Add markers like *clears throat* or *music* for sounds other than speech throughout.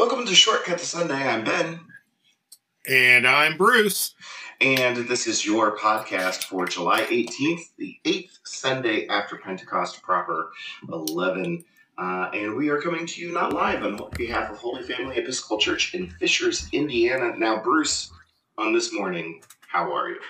Welcome to Shortcut to Sunday. I'm Ben. And I'm Bruce. And this is your podcast for July 18th, the eighth Sunday after Pentecost proper 11. Uh, and we are coming to you not live on behalf of Holy Family Episcopal Church in Fishers, Indiana. Now, Bruce, on this morning, how are you?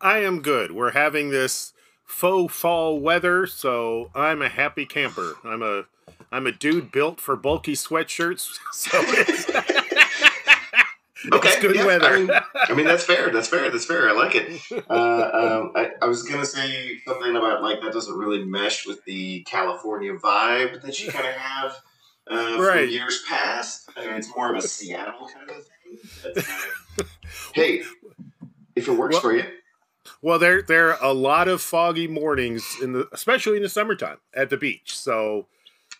I am good. We're having this faux fall weather, so I'm a happy camper. I'm a I'm a dude built for bulky sweatshirts, *laughs* so it's, *laughs* Okay, it's good yeah, weather. I mean, I mean, that's fair. That's fair. That's fair. I like it. *laughs* Uh, um, I, I was gonna say something about like that doesn't really mesh with the California vibe that you kind of have uh, from years past. I mean, it's more of a Seattle kind of thing. Uh, hey, if it works Well- for you, well, there there are a lot of foggy mornings in the, especially in the summertime at the beach. So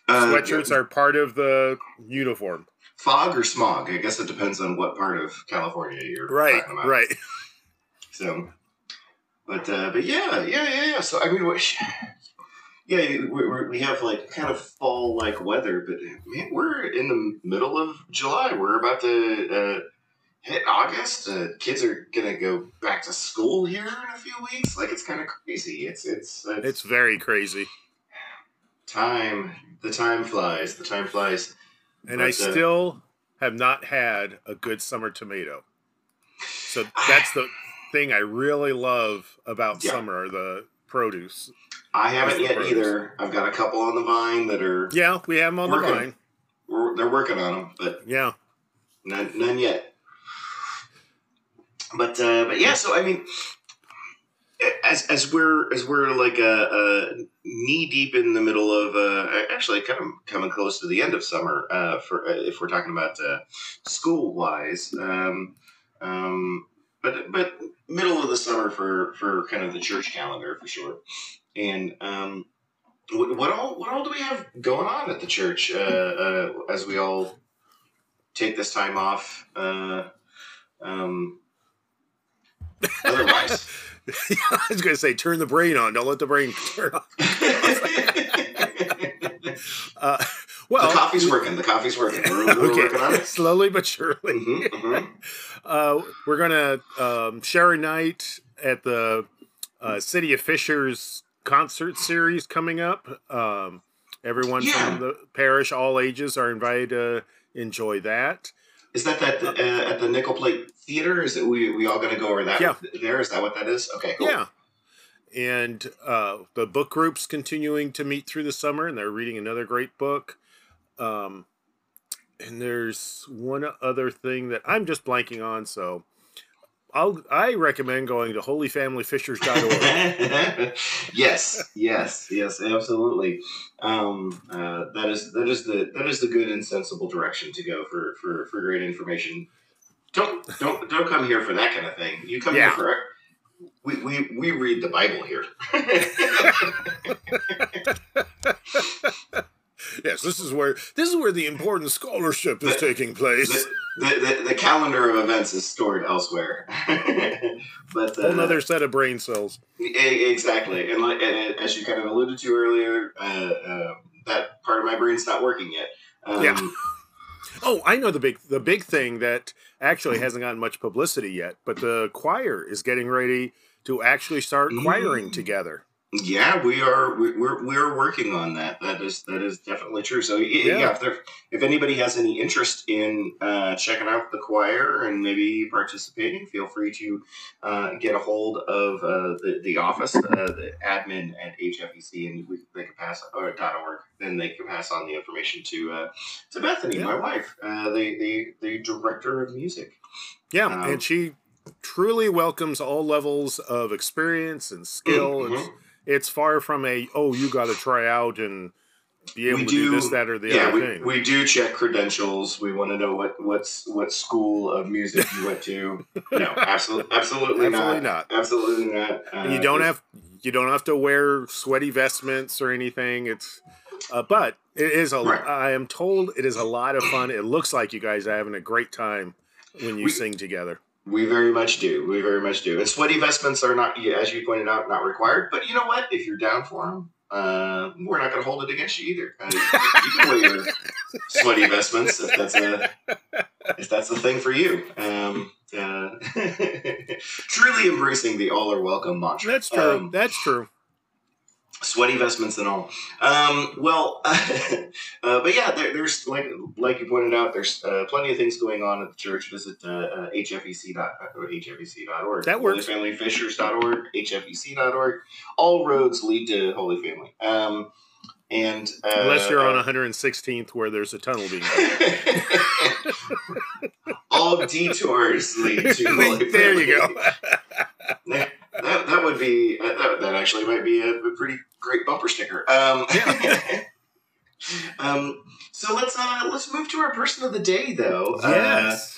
uh, sweatshirts are part of the uniform. fog or smog. I guess it depends on what part of California you're Right, talking about. right. *laughs* So, but uh, but yeah, yeah, yeah, yeah. So I mean, we, yeah, we, we we have like kind of fall like weather, but man, we're in the middle of July. We're about to uh, hit August. Uh, kids are gonna go back to school here in a few weeks. Like it's kind of crazy. It's it's it's, It's very crazy, time. The time flies. The time flies. and I But, uh, still have not had a good summer tomato. So *sighs* that's the thing I really love about Yeah. summer, the produce. I haven't yet produce. either. I've got a couple on the vine that are Yeah, we have them on the vine. we're, they're working on them, but Yeah. None, none yet. But uh, but yeah, so I mean, as as we're as we're like uh, uh, knee deep in the middle of uh, actually kind of coming close to the end of summer uh, for uh, if we're talking about uh, school wise, um, um, but but middle of the summer for for kind of the church calendar for sure, and. Um, what, what all what all do we have going on at the church uh, uh, as we all take this time off. Um, otherwise, *laughs* *laughs* I was going to say, turn the brain on. Don't let the brain *laughs* turn off. *laughs* Uh, well, the coffee's working. The coffee's working. We're, we're working on okay. it. Slowly but surely. Mhm, mhm. Uh, we're going to um, share a night at the uh, City of Fishers concert series coming up. Um, everyone Yeah. from the parish, all ages, are invited to enjoy that. Is that that uh, at the Nickel Plate Theater? Is it we we all going to go over that? Yeah. There is that what that is? Okay. Cool. Yeah. And uh, the book group's continuing to meet through the summer, and they're reading another great book. Um, and there's one other thing that I'm just blanking on, so I'll I recommend going to holyfamilyfishers.org. *laughs* yes, yes, yes, absolutely. Um, uh, that is that is the that is the good and sensible direction to go for for for great information. Don't don't don't come here for that kind of thing. You come Yeah. here for we, we we read the Bible here. *laughs* *laughs* yes, this is where this is where the important scholarship is taking place. the, the, the calendar of events is stored elsewhere. *laughs* but uh, Another set of brain cells. Exactly, and, like, and as you kind of alluded to earlier, uh, uh, that part of my brain's not working yet. Um, Yeah. *laughs* Oh, I know the big the big thing that actually hasn't gotten much publicity yet, but the choir is getting ready to actually start choiring Mm. together. Yeah, we are we- we're we're working on that. That is that is definitely true. So yeah, Yeah. if there if anybody has any interest in uh, checking out the choir and maybe participating, feel free to uh, get a hold of uh, the the office, uh, the admin at HFEC, and we, they can pass or dot org. Then they can pass on the information to uh, to Bethany, Yeah. my wife, uh, the the the director of music. Yeah, Um, and she truly welcomes all levels of experience and skill. Mhm. It's, it's far from a oh you got to try out and be able We to do, do- this that or the yeah, other we, thing. we do check credentials. We want to know what what's what school of music you went to. *laughs* No, absolutely, absolutely, Absolutely not. not. Absolutely not. Uh, you don't have you don't have to wear sweaty vestments or anything. It's uh, but it is a. Right. I am told it is a lot of fun. It looks like you guys are having a great time when you We- sing together. We very much do. We very much do. And sweaty vestments are not, as you pointed out, not required. But you know what? If you're down for them, uh, we're not going to hold it against you either. Uh, you can wear your sweaty vestments if that's a if that's the thing for you. Um, uh, *laughs* truly embracing the all are welcome mantra. That's true. Um, That's true. Sweaty vestments and all. Um, well, *laughs* uh, but yeah, there, there's like like you pointed out, there's uh, plenty of things going on at the church. Visit uh, uh, hfec dot or hfec.org. That works. HolyFamilyFishers.org, hfec.org. All roads lead to Holy Family. Um, and uh, Unless you're on uh, 116th where there's a tunnel being *laughs* built. all detours lead to *laughs* Holy family. there you Family. go. That, would be uh, that, that actually might be a, a pretty great bumper sticker. Um, Yeah. *laughs* um, so let's uh, let's move to our person of the day, though. yes.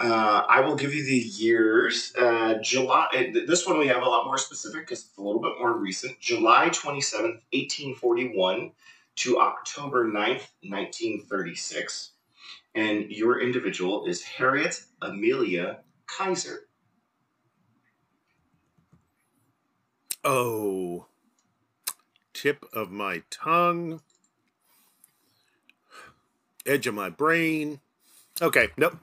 Uh, uh, I will give you the years. Uh, July. uh, This one we have a lot more specific because it's a little bit more recent. July twenty seventh, eighteen forty one, to October 9th, nineteen thirty six. And your individual is Harriet Amelia Keyser. Oh. Tip of my tongue. Edge of my brain. Okay, nope.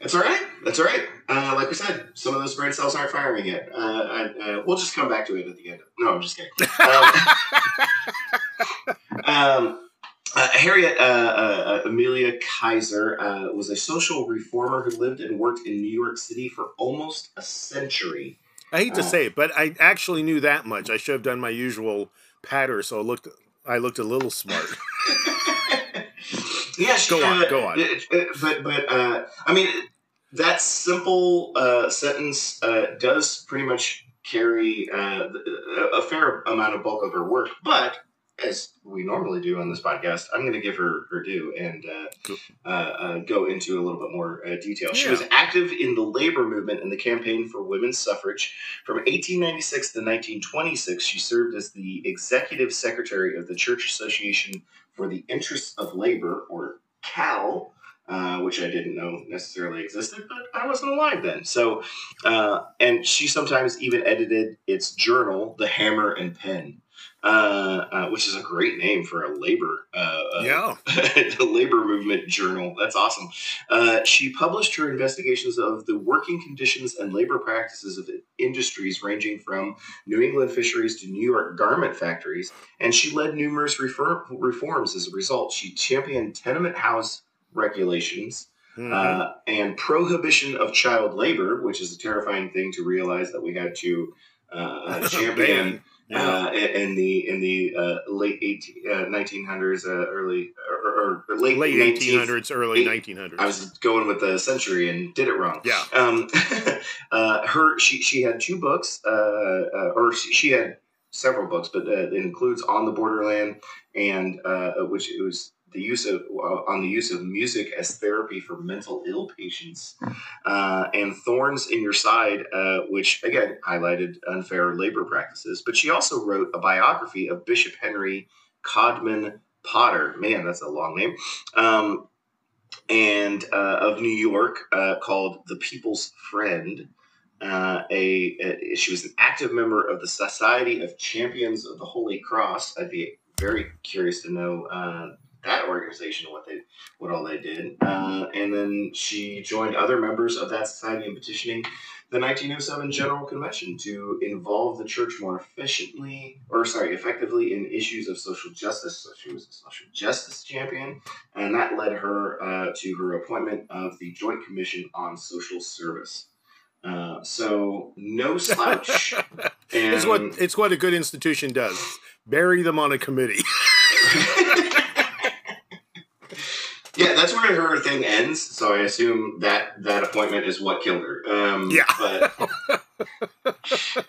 That's all right. That's all right. Uh, like we said, some of those brain cells aren't firing yet. Uh, I, uh, we'll just come back to it at the end. No, I'm just kidding. *laughs* Um, *laughs* um, uh, Harriet uh, uh, Amelia Keyser uh, was a social reformer who lived and worked in New York City for almost a century. I hate to Uh, say it, but I actually knew that much. I should have done my usual patter, so I looked I looked a little smart. *laughs* yeah, she, Go on, go on. uh, But but uh, I mean, that simple uh, sentence uh, does pretty much carry uh, a fair amount of bulk of her work. But as we normally do on this podcast, I'm going to give her her due and uh, Go- uh, uh, go into a little bit more uh, detail. She was active in the labor movement and the campaign for women's suffrage. From 1896 to 1926, she served as the executive secretary of the Church Association for the Interests of Labor, or CAL, uh, which I didn't know necessarily existed, but I wasn't alive then. So, uh, and she sometimes even edited its journal, The Hammer and Pen, uh, uh, which is a great name for a labor uh, yeah. *laughs* the labor movement journal. That's awesome. Uh, she published her investigations of the working conditions and labor practices of industries ranging from New England fisheries to New York garment factories, and she led numerous refer- reforms as a result. She championed tenement house regulations. Mhm. Uh, and prohibition of child labor, which is a terrifying thing to realize that we had to uh, uh, *laughs* champion yeah. uh, in the in the uh, late 18, uh, 1900s, uh, early or, or late, late 19th 1800s, early eight- 1900s. I was going with the century and did it wrong. yeah. Um, *laughs* uh, her she she had two books, uh, uh, or she, she had several books, but uh, it includes On the Borderland and uh, which it was the use of on the use of music as therapy for mental ill patients, uh, and Thorns in Your Side, uh, which again highlighted unfair labor practices. But she also wrote a biography of Bishop Henry Codman Potter. Man, that's a long name. Um, and uh, of New York uh, called The People's Friend. Uh, a, a- she was an active member of the Society of Companions of the Holy Cross. I'd be very curious to know uh, that organization what they what all they did. Uh, and then she joined other members of that society in petitioning the 1907 General Convention to involve the church more efficiently, or sorry, effectively in issues of social justice. So she was a social justice champion and that led her uh, to her appointment of the Joint Commission on Social Service. Uh, so no slouch. *laughs* It's what it's what a good institution does. Bury them on a committee. *laughs* yeah, that's where her thing ends. So I assume that that appointment is what killed her. Um, Yeah. But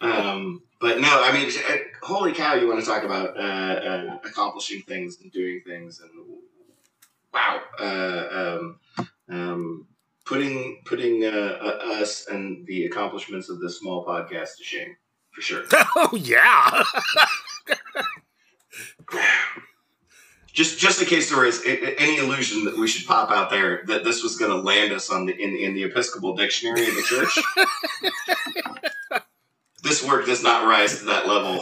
um, but no, I mean, uh, holy cow! You want to talk about uh, uh, accomplishing things and doing things, and wow, uh, um, um, putting putting uh, uh, us and the accomplishments of this small podcast to shame for sure. *laughs* oh yeah. *laughs* Just just in case there is any illusion that we should pop out there that this was going to land us on the in, in the Episcopal Dictionary of the Church. *laughs* this work does not rise to that level.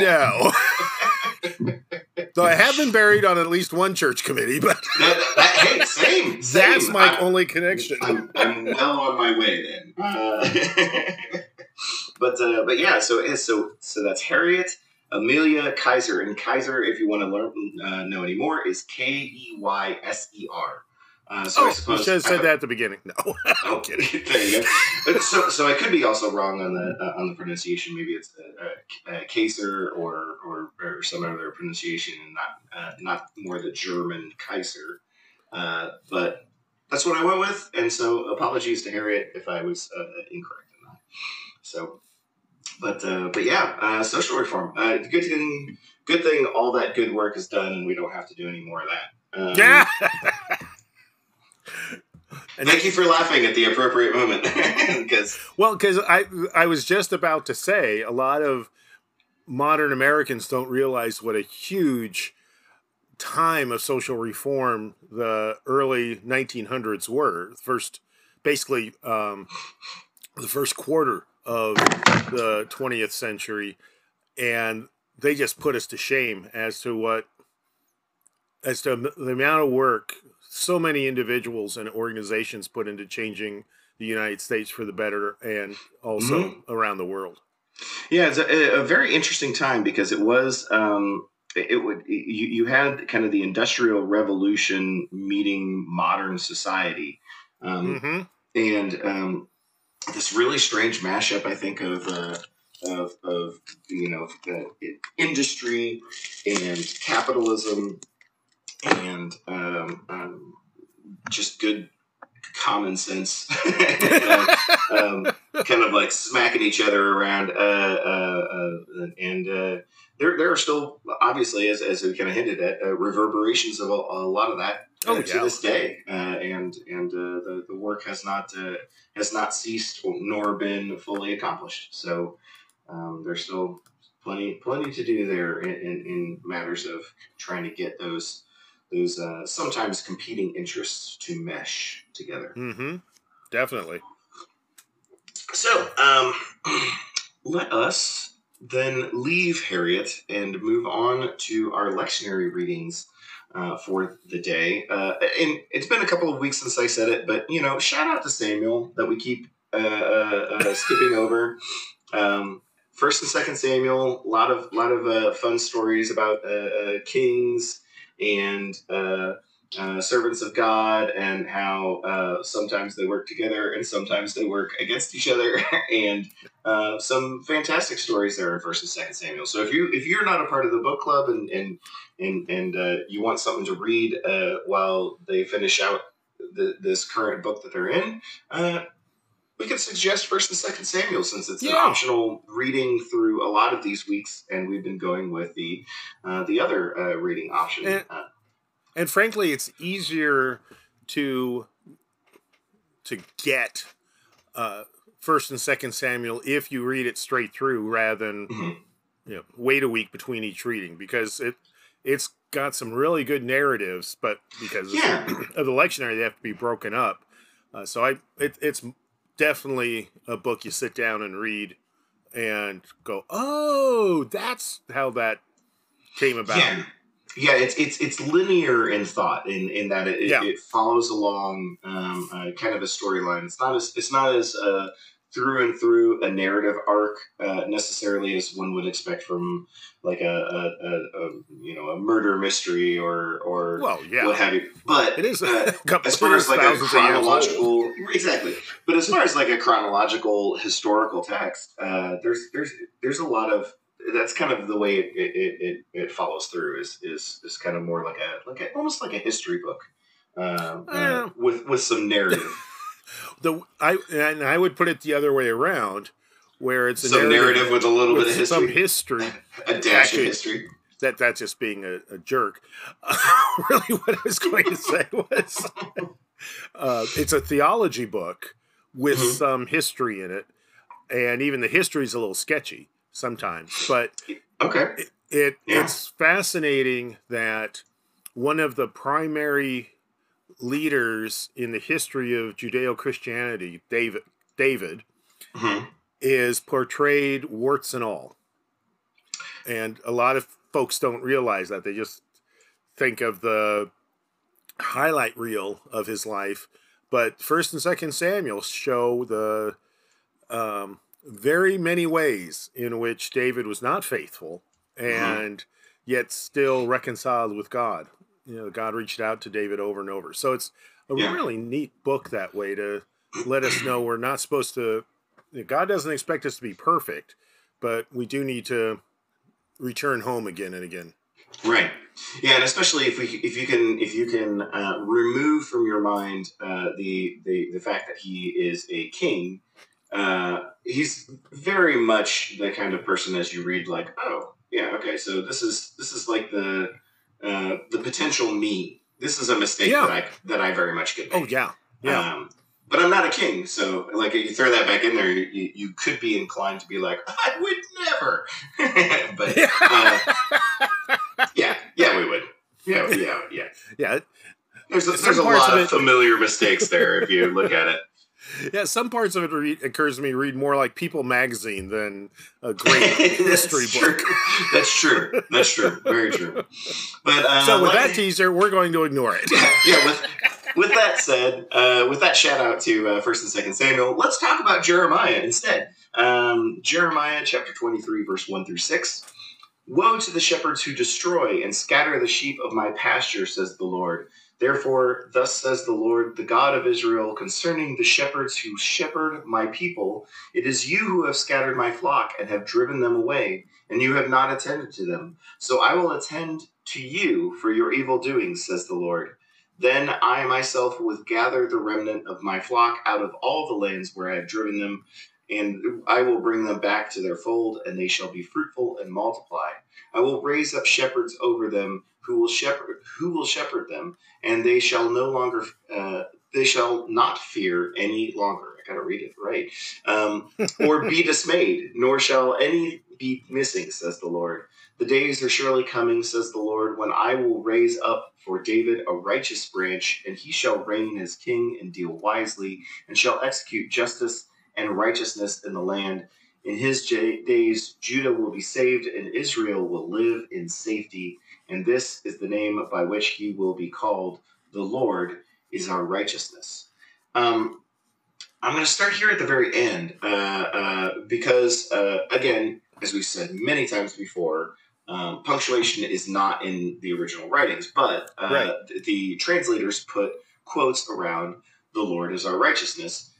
no. *laughs* Though I have been buried on at least one church committee, but that, that, hey, same, *laughs* same. that's my I'm, only connection. I'm, I'm well on my way then. Uh, but uh, but yeah, so so so that's Harriet Amelia Keyser. and Keyser, if you want to learn uh, know any more, is K E Y S E R. Uh, so oh, I suppose you should have said that at the beginning. No, *laughs* I'm Oh, *laughs* kidding. there you go. So, so I could be also wrong on the uh, on the pronunciation. Maybe it's uh, uh, Kaiser or, or or some other pronunciation, and not uh, not more the German Kaiser. Uh, but that's what I went with, and so apologies to Harriet if I was uh, incorrect in that. So, but uh, but yeah, uh, social reform. Uh, good thing, good thing. All that good work is done, and we don't have to do any more of that. Um, Yeah. *laughs* and Thank you for laughing at the appropriate moment, *laughs* because Well, because I I was just about to say a lot of modern Americans don't realize what a huge time of social reform the early 1900s were. First, basically, um, the first quarter of the 20th century, and they just put us to shame as to what as to the amount of work so many individuals and organizations put into changing the United States for the better and also around the world. Yeah, it's a, a very interesting time because it was um, it, it would you, you had kind of the industrial revolution meeting modern society, um, hmm and um, this really strange mashup. I think of uh, of, of you know industry and capitalism and um, um, just good common sense. *laughs* um, kind of like smacking each other around. Uh, uh, uh, and uh, there, there are still, obviously, as, as we kind of hinted at, uh, reverberations of a, a lot of that uh, Oh, to yeah. this day. Uh, and and uh, the, the work has not uh, has not ceased nor been fully accomplished. So um, there's still plenty plenty to do there in, in, in matters of trying to get those those uh, sometimes competing interests to mesh together. hmm Definitely. So, um, *clears throat* let us then leave Harriet and move on to our lectionary readings uh, for the day. Uh, and it's been a couple of weeks since I said it, but you know, shout out to Samuel that we keep uh, uh, uh, *laughs* skipping over. Um, First and Second Samuel, a lot of lot of uh, fun stories about kings and uh, servants of God and how uh, sometimes they work together and sometimes they work against each other, *laughs* and uh, some fantastic stories there in First and Second Samuel. So if you if you're not a part of the book club and and and, and uh, you want something to read uh, while they finish out the, this current book that they're in. Uh, we could suggest First and Second Samuel since it's an optional reading through a lot of these weeks, and we've been going with the uh, the other uh, reading option. And- uh, And frankly, it's easier to to get uh, First and Second Samuel if you read it straight through rather than mhm. you know wait a week between each reading because it it's got some really good narratives, but because Yeah. *clears throat* of the lectionary, they have to be broken up. Uh, so I it, it's definitely a book you sit down and read and go, oh, that's how that came about. Yeah, yeah. It's it's it's linear in thought in in that it, it, Yeah. it follows along um, uh, kind of a storyline. It's not as it's not as uh, through and through a narrative arc uh, necessarily as one would expect from like a, a, a, a you know a murder mystery or or Well, yeah, what have you. But it is uh, a *laughs* couple as far as like a chronological exactly but as far as like a chronological historical text uh, there's there's there's a lot of that's kind of the way it it, it, it, follows through is, is is kind of more like a like a, almost like a history book um, uh, Yeah. with with some narrative *laughs* *laughs* The I and I would put it the other way around, where it's a some narrative with a little bit of with some history history. *laughs* a dash Actually- of history That that's just being a, a jerk. really, what I was going to say was, uh, it's a theology book with Mhm. some history in it, and even the history is a little sketchy sometimes. But okay it Yeah. it's fascinating that one of the primary leaders in the history of Judeo-Christianity, David David, Mhm. is portrayed warts and all. And a lot of folks don't realize that they just think of the highlight reel of his life but first and second samuel show the um, very many ways in which david was not faithful Mm-hmm. and yet still reconciled with god you know god reached out to david over and over so it's a Yeah. really neat book that way to let us know we're not supposed to god doesn't expect us to be perfect but we do need to return home again and again Right. Yeah, and especially if we if you can if you can uh, remove from your mind uh, the, the the fact that he is a king, uh, he's very much the kind of person as you read like, oh yeah, okay, so this is this is like the uh, the potential me. This is a mistake Yeah. that I that I very much could make. oh yeah yeah Um, but I'm not a king, so like you throw that back in there, you, you, could be inclined to be like, I would never. *laughs* but uh, yeah, yeah, we would. Yeah, yeah, yeah. *laughs* yeah There's a, there's a lot of of, familiar mistakes there if you look at it. *laughs* yeah some parts of it read, occurs to me read more like people magazine than a *laughs* great history book true. That's true. That's true. Very true. But uh, so with that teaser we're going to ignore it *laughs* yeah, with with that said, uh, with that shout out to uh, First and Second Samuel, let's talk about Jeremiah instead. Um, Jeremiah chapter twenty three, verse one through six. Woe to the shepherds who destroy and scatter the sheep of my pasture, says the Lord. Therefore, thus says the Lord, the God of Israel, concerning the shepherds who shepherd my people It is you who have scattered my flock and have driven them away, and you have not attended to them. So I will attend to you for your evil doings, says the Lord. Then I myself will gather the remnant of my flock out of all the lands where I have driven them, and I will bring them back to their fold, and they shall be fruitful and multiply. I will raise up shepherds over them who will shepherd who will shepherd them, and they shall no longer uh, they shall not fear any longer. I gotta read it right. Um, *laughs* or be dismayed, nor shall any be missing, says the Lord. The days are surely coming, says the Lord, when I will raise up for David a righteous branch, and he shall reign as king and deal wisely, and shall execute justice and righteousness in the land. In his days, Judah will be saved, and Israel will live in safety. And this is the name by which he will be called. The Lord is our righteousness. Um, I'm going to start here at the very end uh, uh, because, uh, again, as we've said many times before, um, punctuation is not in the original writings, but uh, Right. th- the translators put quotes around the Lord is our righteousness,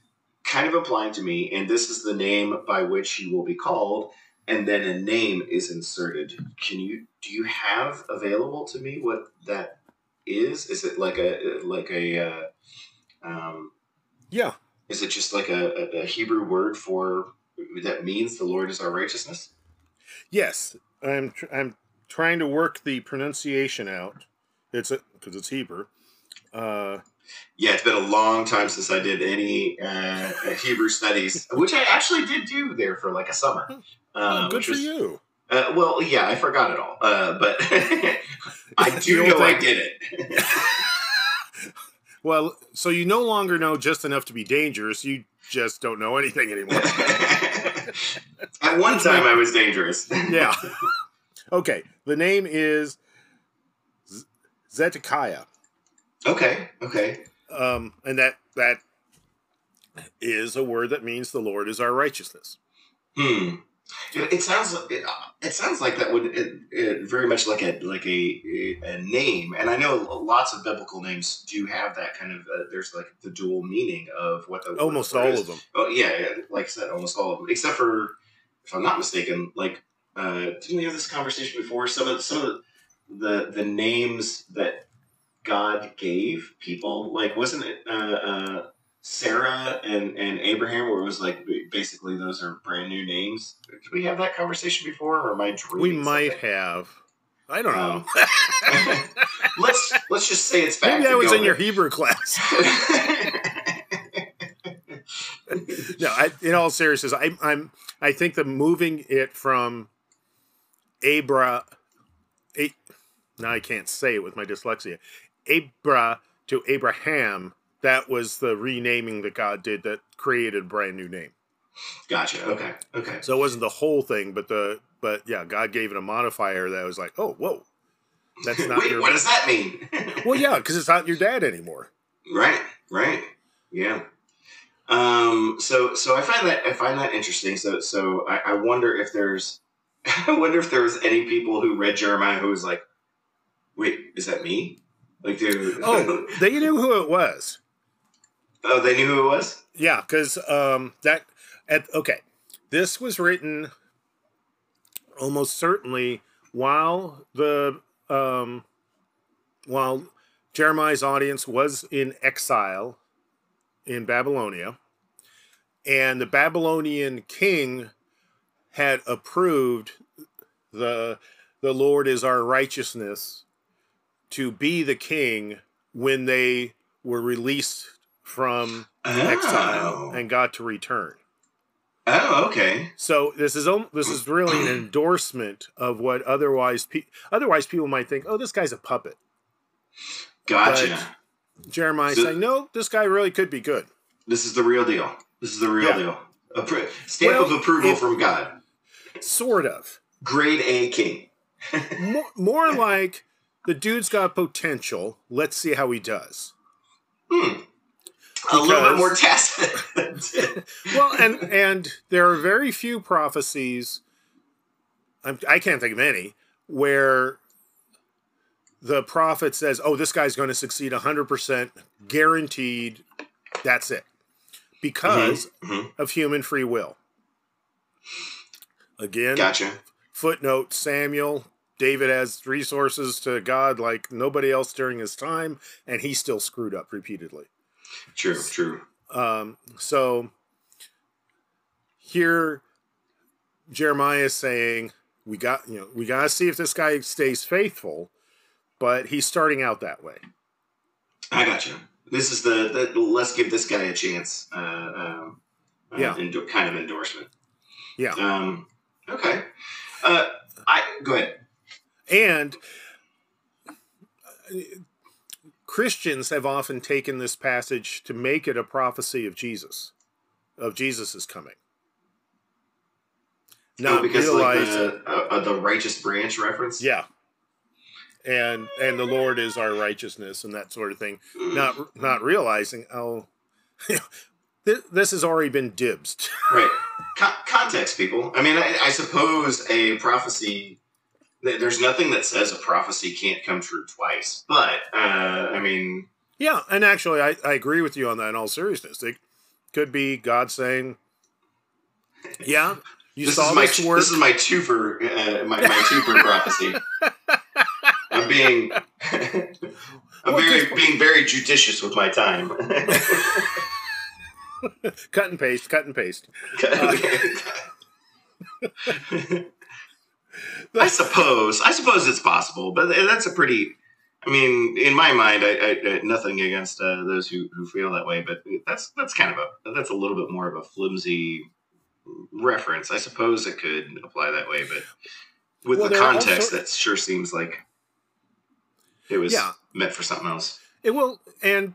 kind of implying to me, and this is the name by which he will be called, and then a name is inserted. Can you do you have available to me what that is? Is it like a like a uh, um, yeah is it just like a, a, Hebrew word for that means the Lord is our righteousness? yes i'm tr- i'm trying to work the pronunciation out it's because it's hebrew uh Yeah, it's been a long time since I did any uh, Hebrew studies, which I actually did do there for like a summer. Oh, Um, good for was- you Uh, well, yeah, I forgot it all, uh, but *laughs* I *laughs* do know I did it. *laughs* well so you no longer know just enough to be dangerous you just don't know anything anymore At one time, I was dangerous. yeah okay the name is Z- zedekiah Okay. Okay. um and that that is a word that means the lord is our righteousness Hmm. It, it sounds it, it sounds like that would it, it, very much like a like a, a name, and I know lots of biblical names do have that kind of. Uh, there's like the dual meaning of what the almost all is. of them Oh yeah, yeah, like I said, almost all of them, except for if I'm not mistaken, like uh, didn't we have this conversation before? Some of some of the the names that God gave people, like wasn't it uh, uh, Sarah and and Abraham, where it was like basically those are brand new names? Did we have that conversation before, or am I dreaming? we might something? have i don't know Um, *laughs* let's let's just say it's fact. maybe i was in your hebrew class *laughs* no, I, in all seriousness, I, I'm. I think the moving it from Abra, a, now I can't say it with my dyslexia, Abra to Abraham. That was the renaming that God did that created a brand new name. Gotcha. Okay. Okay. So it wasn't the whole thing, but the but yeah, God gave it a modifier that was like, oh, whoa, that's not *laughs* Wait, your. what does that mean? *laughs* Well, yeah, because it's not your dad anymore. Right, right, yeah. Um, so, so I find that I find that interesting. So, so I, I wonder if there's, *laughs* I wonder if there was any people who read Jeremiah who was like, "Wait, is that me?" Like, dude. Oh, they knew who it was. Oh, they knew who it was. Yeah, because um, that at okay, this was written almost certainly while the um, while Jeremiah's audience was in exile in Babylonia, and the Babylonian king had approved the the Lord is our righteousness to be the king when they were released from exile Oh. and got to return. Oh, okay. So this is this is really an endorsement of what otherwise pe- otherwise people might think, oh, this guy's a puppet. Gotcha. Jeremiah So- saying, no, this guy really could be good. this is the real deal. This is the real Yeah. deal. Appro- stamp Well, of approval if- from God. Sort of. Grade A king. *laughs* More, more like the dude's got potential. Let's see how he does. Hmm. A little bit more tacit. *laughs* Well, and and there are very few prophecies. I'm, I can't think of any where the prophet says, "Oh, this guy's going to succeed 100 percent, guaranteed." That's it, because Mhm. of human free will. Again, Gotcha. footnote: Samuel. David has resources to God like nobody else during his time, and he still screwed up repeatedly. True, true. Um, so here Jeremiah is saying, we got, you know, we got to see if this guy stays faithful, but he's starting out that way. I got you. This is the, the let's give this guy a chance. Uh, um, uh, Yeah. endo- kind of endorsement. Yeah. Um, okay. Uh, I go ahead. And uh, Christians have often taken this passage to make it a prophecy of Jesus, of Jesus' coming. Not oh, because realize like the, uh, the righteous branch reference. Yeah. And and the Lord is our righteousness and that sort of thing. Not not realizing oh *laughs* this has already been dibsed. *laughs* Right. Con- context, people. I mean, I, I suppose a prophecy. Th- There's nothing that says a prophecy can't come true twice. But uh, I mean, yeah, and actually I, I agree with you on that in all seriousness. It could be God saying, Yeah, you this saw is my this work. this is my twofer uh, my, my twofer *laughs* prophecy. I'm being *laughs* I'm Well, very being very judicious with my time. *laughs* cut and paste, cut and paste. I suppose I suppose it's possible, but that's a pretty. I mean, in my mind, I, I, nothing against uh, those who, who feel that way, but that's that's kind of a that's a little bit more of a flimsy reference. I suppose it could apply that way, but with Well, the context, also- that sure seems like it was Yeah. meant for something else. It will, and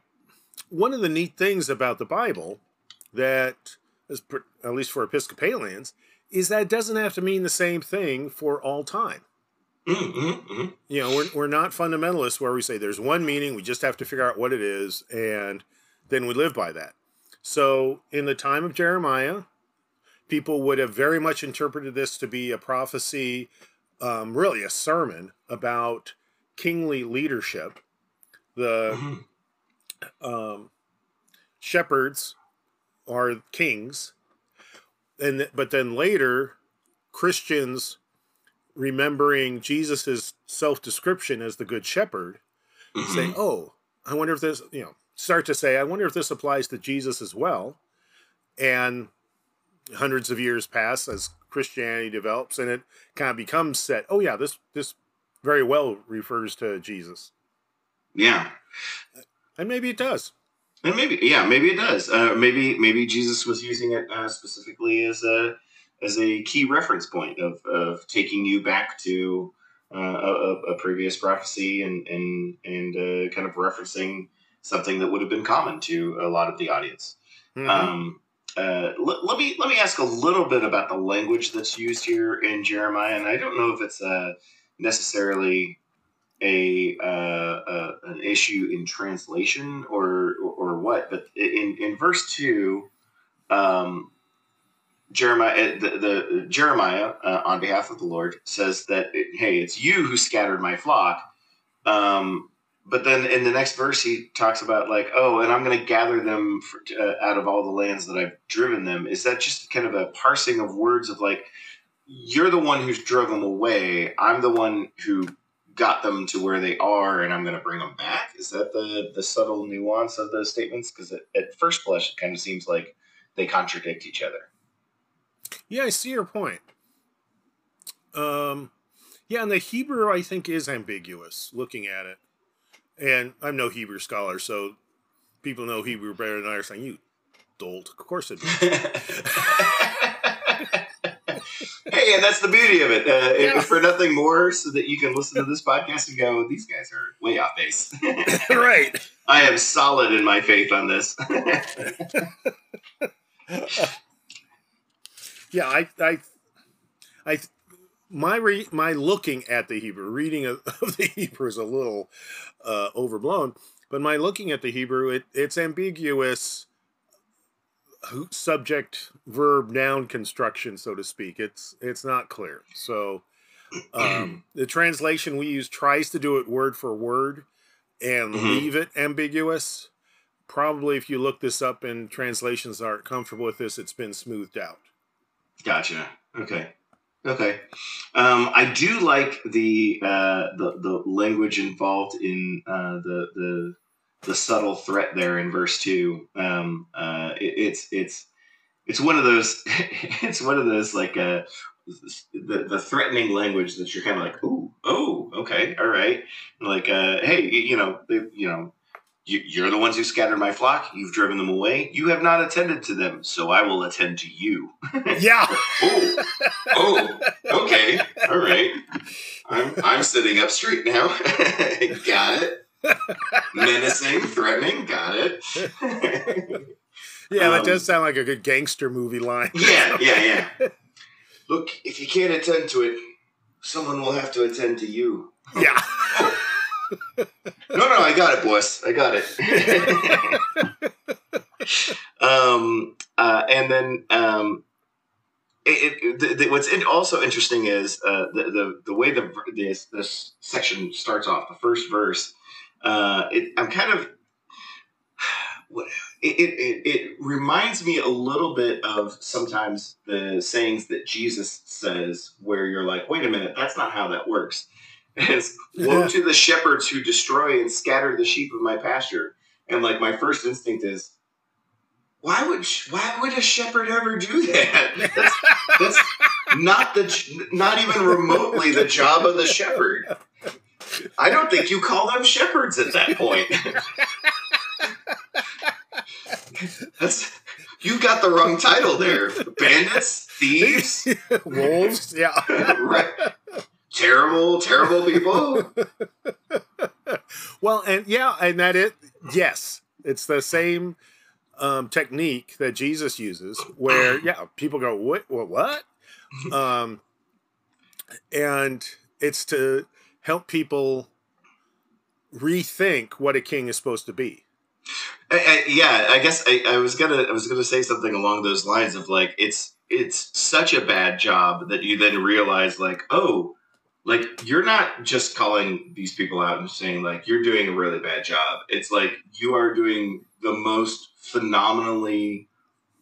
one of the neat things about the Bible that is at least for Episcopalians is that it doesn't have to mean the same thing for all time. Mm-hmm, mm-hmm. You know, we're, we're not fundamentalists where we say there's one meaning, we just have to figure out what it is, and then we live by that. So, in the time of Jeremiah, people would have very much interpreted this to be a prophecy, um, really a sermon about kingly leadership. The mm-hmm. um, shepherds are kings, and but then later Christians remembering Jesus's self-description as the good shepherd say, Mm-hmm. "Oh, I wonder if this," you know, start to say, "I wonder if this applies to Jesus as well." And hundreds of years pass as Christianity develops, and it kind of becomes set. Oh yeah, this this very well refers to Jesus, yeah. and maybe it does. And maybe, yeah, maybe it does. Uh, maybe, maybe Jesus was using it uh, specifically as a as a key reference point of, of taking you back to uh, a, a previous prophecy and and and uh, kind of referencing something that would have been common to a lot of the audience. Mhm. Um, uh, let, let, me let me ask a little bit about the language that's used here in Jeremiah, and I don't know if it's uh, necessarily a, uh, uh, an issue in translation or, or, or what, but in in verse two, um, Jeremiah the, the Jeremiah uh, on behalf of the Lord says that hey, it's you who scattered my flock. Um, but then in the next verse he talks about like oh and i'm going to gather them for, uh, out of all the lands that i've driven them is that just kind of a parsing of words of like you're the one who's drove them away i'm the one who got them to where they are and i'm going to bring them back? Is that the the subtle nuance of those statements? Because at first blush it kind of seems like they contradict each other. Yeah i see your point. Um yeah and the hebrew i think is ambiguous looking at it. And I'm no Hebrew scholar, so people know Hebrew better than I are saying, you dolt. Of course it *laughs* *laughs* hey, and that's the beauty of it. Uh, yeah. For nothing more, so that you can listen to this podcast and go, these guys are way off base. *laughs* *laughs* right. I am solid in my faith on this. *laughs* yeah, I, I, I, my re- my looking at the Hebrew, reading of, of the Hebrew is a little uh, overblown, but my looking at the Hebrew, it, it's ambiguous subject verb noun construction, so to speak. It's it's not clear. So um, *clears throat* the translation we use tries to do it word for word and mm-hmm. leave it ambiguous. Probably, if you look this up and translations aren't comfortable with this, it's been smoothed out. Gotcha. Okay. Okay, um, I do like the uh, the the language involved in uh, the the the subtle threat there in verse two. Um, uh, it, it's it's it's one of those *laughs* it's one of those like uh, the the threatening language that you're kind of like, ooh, oh, okay, all right, like uh, hey, you know, they, you know, you're the ones who scattered my flock. You've driven them away. You have not attended to them, so I will attend to you. *laughs* Yeah. oh, oh, okay, all right. I'm I'm sitting up straight now. *laughs* got it. Menacing, threatening. Got it. *laughs* yeah, that um, does sound like a good gangster movie line. yeah, yeah, yeah. Look, if you can't attend to it, someone will have to attend to you. Yeah. *laughs* no, no, I got it, boss. I got it. *laughs* um, uh, and then um, it, it, the, the, what's in, also interesting is uh, the, the the way the this this section starts off. The first verse, uh, it, I'm kind of *sighs* it, it, it reminds me a little bit of sometimes the sayings that Jesus says, where you're like, wait a minute, that's not how that works. *laughs* It's woe to the shepherds who destroy and scatter the sheep of my pasture. And like my first instinct is, why would why would a shepherd ever do *laughs* that? That's, that's not the not even remotely the job of the shepherd. I don't think you call them shepherds at that point. *laughs* that's you got the wrong title there. Bandits, thieves, *laughs* wolves. Yeah, *laughs* right terrible, terrible people. well, and yeah, and that it, yes, it's the same um, technique that Jesus uses, where *clears throat* yeah, people go, what, what, what? Um, and it's to help people rethink what a king is supposed to be. I, I, yeah, I guess I, I was gonna I was gonna say something along those lines of like it's it's such a bad job that you then realize like oh like you're not just calling these people out and saying like you're doing a really bad job. It's like you are doing the most phenomenally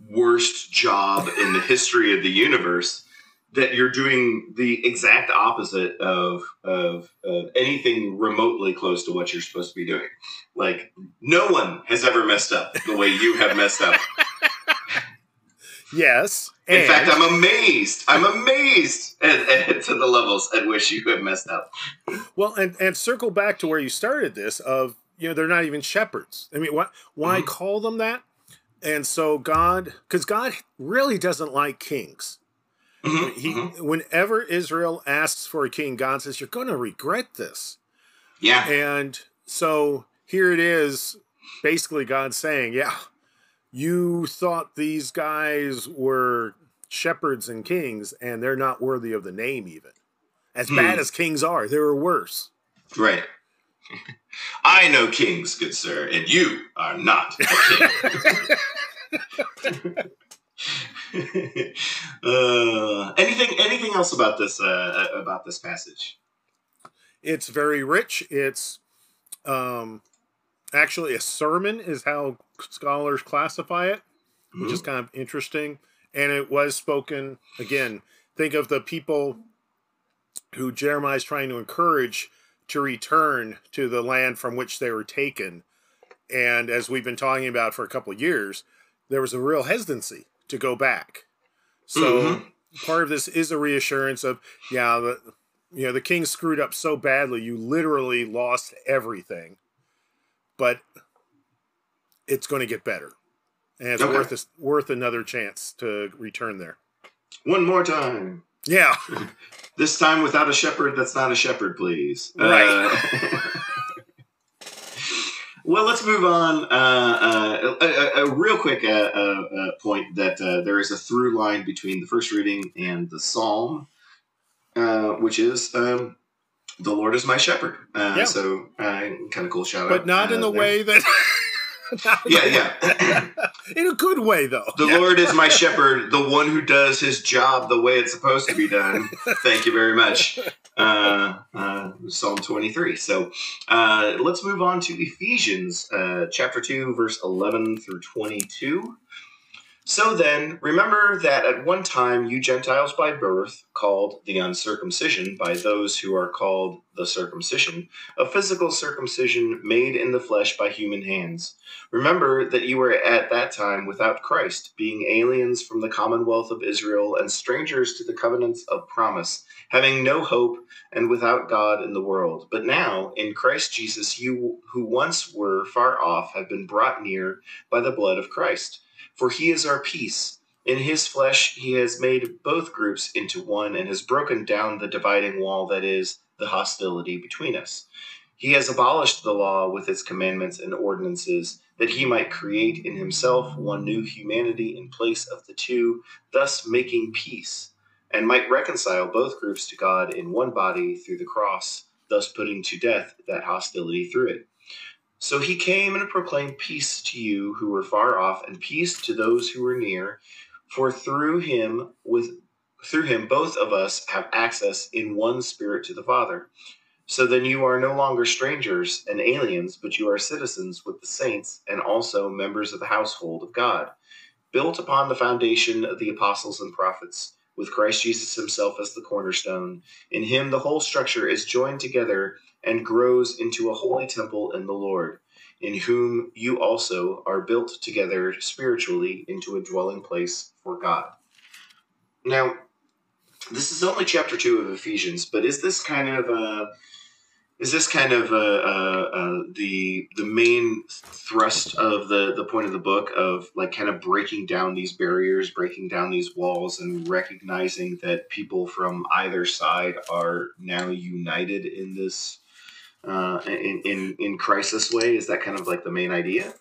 worst job in the history of the universe that you're doing the exact opposite of, of, of anything remotely close to what you're supposed to be doing. Like no one has ever messed up the way you have messed up. yes. In and... fact, I'm amazed. I'm amazed at, at, to the levels at which you have messed up. Well, and and circle back to where you started this of you know they're not even shepherds. I mean, why why mm-hmm. call them that? And so God, because God really doesn't like kings. Mm-hmm. He, mm-hmm. whenever Israel asks for a king, God says, "You're going to regret this." Yeah. And so here it is, basically God saying, "Yeah, you thought these guys were shepherds and kings, and they're not worthy of the name, even. As hmm. bad as kings are, they were worse. Right. *laughs* I know kings, good sir, and you are not a king. *laughs* *laughs* uh, anything anything else about this uh, about this passage? It's very rich. It's um, actually a sermon is how scholars classify it, which mm-hmm. is kind of interesting. And it was spoken again. Think of the people who Jeremiah is trying to encourage to return to the land from which they were taken. And as we've been talking about for a couple of years, there was a real hesitancy to go back. So mm-hmm. part of this is a reassurance of, yeah, the, you know, the king screwed up so badly, you literally lost everything. But it's going to get better, and it's okay. worth a, worth another chance to return there. One more time. Yeah. *laughs* this time without a shepherd that's not a shepherd, please. Right. Uh, *laughs* well, let's move on. Uh, uh, a, a, real quick uh, uh, uh, point that there is a through line between the first reading and the psalm, which is um, the Lord is my shepherd. Yeah. So, kind of cool shout but out. But not in the there. way that *laughs* yeah, yeah. *laughs* In a good way, though. The yeah. Lord is my *laughs* shepherd, the one who does his job the way it's supposed to be done. Thank you very much. Uh, uh, Psalm 23. So uh, let's move on to Ephesians uh, chapter 2, verse 11 through 22. So then, remember that at one time you Gentiles by birth, called the uncircumcision by those who are called the circumcision, a physical circumcision made in the flesh by human hands. Remember that you were at that time without Christ, being aliens from the commonwealth of Israel and strangers to the covenants of promise, having no hope and without God in the world. But now, in Christ Jesus, you who once were far off have been brought near by the blood of Christ. For he is our peace. In his flesh, he has made both groups into one and has broken down the dividing wall that is the hostility between us. He has abolished the law with its commandments and ordinances, that he might create in himself one new humanity in place of the two, thus making peace, and might reconcile both groups to God in one body through the cross, thus putting to death that hostility through it. So he came and proclaimed peace to you who were far off, and peace to those who were near. For through him, with through him, both of us have access in one spirit to the Father. So then you are no longer strangers and aliens, but you are citizens with the saints and also members of the household of God, built upon the foundation of the apostles and prophets, with Christ Jesus himself as the cornerstone. In him the whole structure is joined together and grows into a holy temple in the Lord, in whom you also are built together spiritually into a dwelling place for God. Now, this is only chapter two of Ephesians, but is this kind of uh, is this kind of uh, uh, uh, the the main thrust of the the point of the book of like kind of breaking down these barriers, breaking down these walls, and recognizing that people from either side are now united in this uh, in, in in crisis way? Is that kind of like the main idea?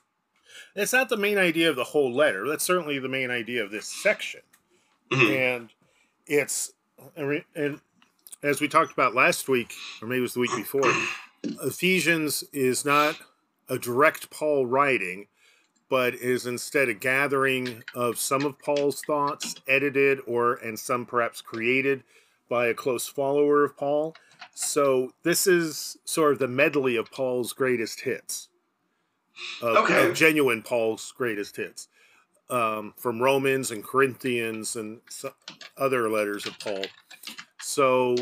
It's not the main idea of the whole letter. That's certainly the main idea of this section, mm-hmm. and it's and as we talked about last week, or maybe it was the week before. Ephesians is not a direct Paul writing, but is instead a gathering of some of Paul's thoughts, edited or and some perhaps created by a close follower of Paul. So this is sort of the medley of Paul's greatest hits. Of, okay. Of genuine Paul's greatest hits. Um, from Romans and Corinthians and other letters of Paul. So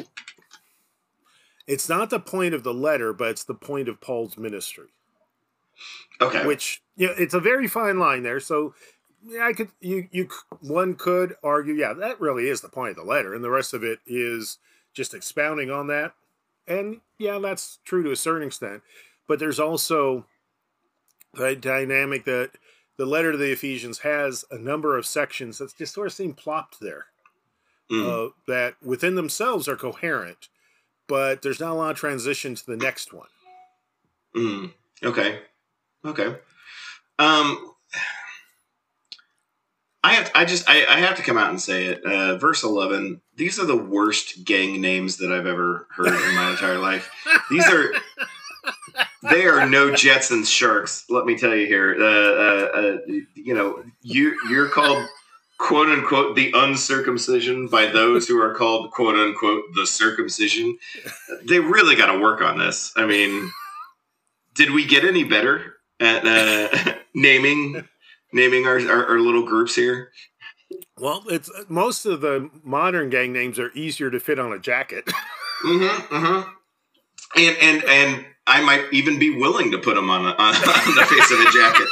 it's not the point of the letter, but it's the point of Paul's ministry. Okay. Which you know, it's a very fine line there. So yeah, I could you you one could argue, yeah, that really is the point of the letter, and the rest of it is just expounding on that. And yeah, that's true to a certain extent. But there's also the dynamic that the letter to the Ephesians has a number of sections that just sort of seem plopped there. Mm. Uh, that within themselves are coherent, but there's not a lot of transition to the next one. Mm. Okay. Okay. Um, I just I, I have to come out and say it. Uh, verse eleven. These are the worst gang names that I've ever heard in my entire life. These are they are no Jets and Sharks. Let me tell you here. Uh, uh, uh, you know, you you're called quote unquote the uncircumcision by those who are called quote unquote the circumcision. They really got to work on this. I mean, did we get any better at uh, *laughs* naming naming our, our, our little groups here? Well, it's most of the modern gang names are easier to fit on a jacket. *laughs* mm-hmm, mm-hmm. And and and I might even be willing to put them on, on, *laughs* on the face of a jacket.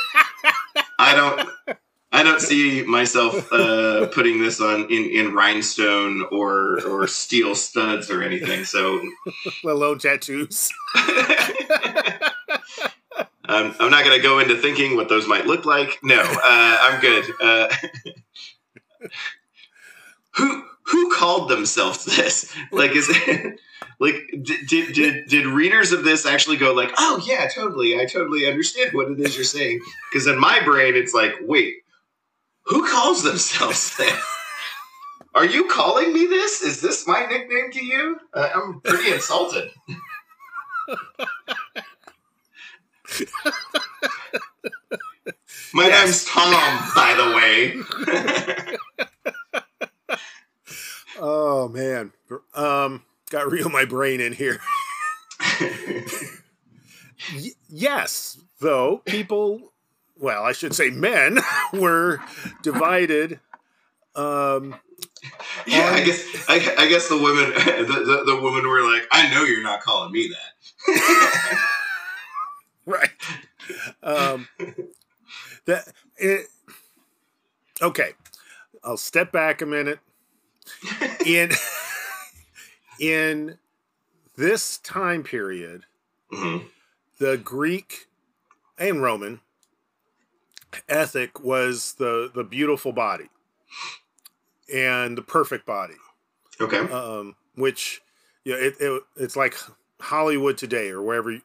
I don't. I don't see myself uh, putting this on in, in rhinestone or or steel studs or anything. So, *laughs* let alone tattoos. *laughs* um, I'm not going to go into thinking what those might look like. No, uh, I'm good. Uh, *laughs* who who called themselves this? Like, is it like did, did did did readers of this actually go like, oh yeah, totally, I totally understand what it is you're saying? Because in my brain, it's like, wait, who calls themselves *laughs* this? Are you calling me this? Is this my nickname to you? Uh, I'm pretty insulted. *laughs* my name's Tom, by the way. *laughs* oh man, um, got real my brain in here. y- yes, though people well, I should say men *laughs* were divided. Um, yeah, on... I guess I, I, guess the women *laughs* the, the, the women were like, I know you're not calling me that. *laughs* right. Um, that it, okay. I'll step back a minute. In in this time period, mm-hmm. the Greek and Roman ethic was the the beautiful body and the perfect body. Okay. Um, which yeah, it, it it's like Hollywood today or wherever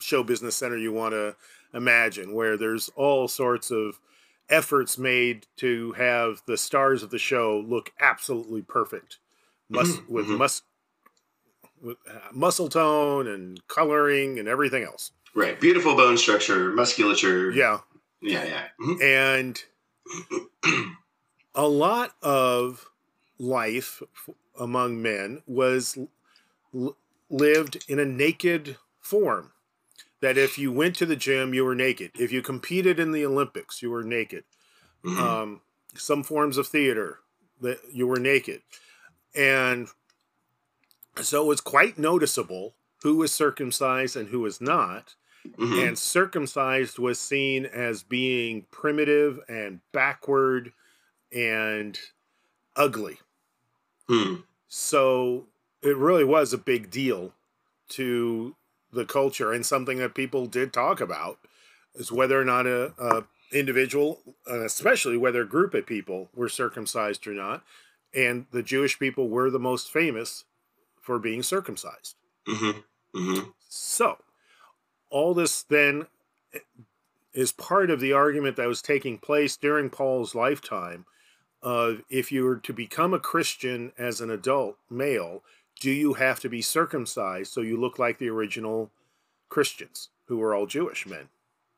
show business center you want to imagine, where there's all sorts of efforts made to have the stars of the show look absolutely perfect, Mus- mm-hmm. with mm-hmm. mus- with uh, muscle tone and coloring and everything else. Right, beautiful bone structure, musculature. Yeah, yeah, yeah. Mm-hmm. And a lot of life among men was l- lived in a naked form. That if you went to the gym, you were naked. If you competed in the Olympics, you were naked. Mm-hmm. Um, some forms of theater, that you were naked, and so it was quite noticeable who was circumcised and who was not Mm-hmm. And circumcised was seen as being primitive and backward and ugly. Mm. So it really was a big deal to the culture and something that people did talk about is whether or not a, a individual, especially whether a group of people were circumcised or not. And the Jewish people were the most famous for being circumcised. Mm-hmm. Mm-hmm. So all this then is part of the argument that was taking place during Paul's lifetime of if you were to become a Christian as an adult male, do you have to be circumcised so you look like the original Christians who were all Jewish men?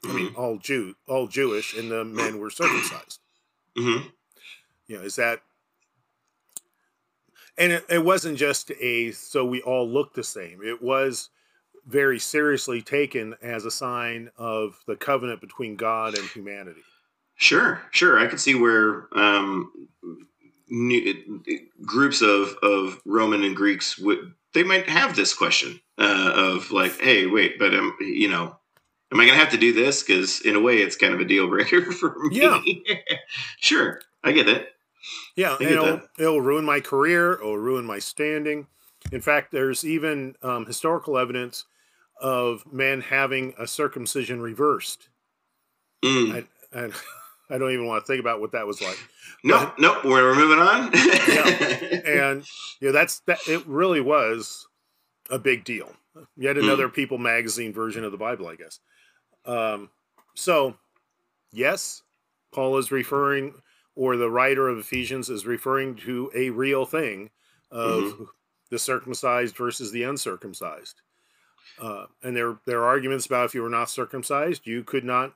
I mean, all Jew, all Jewish, and the men were circumcised. Mm-hmm. You know, is that? And it, it wasn't just a so we all look the same. It was very seriously taken as a sign of the covenant between God and humanity. Sure, sure. I could see where um, new, groups of, of Roman and Greeks would they might have this question uh, of like, hey, wait, but um, you know, am I going to have to do this? Because in a way, it's kind of a deal breaker *laughs* for me. Yeah, *laughs* sure, I get it. Yeah, it'll, it'll ruin my career. It'll ruin my standing. In fact, there's even um, historical evidence of men having a circumcision reversed. Mm. I, I, I, don't even want to think about what that was like. No, no, we're moving on. yeah, and you know that's that. It really was a big deal. Yet mm. another mm. People magazine version of the Bible, I guess. Um, so, yes, Paul is referring or the writer of Ephesians is referring to a real thing of Mm-hmm. the circumcised versus the uncircumcised. Uh, and there, there are arguments about if you were not circumcised, you could not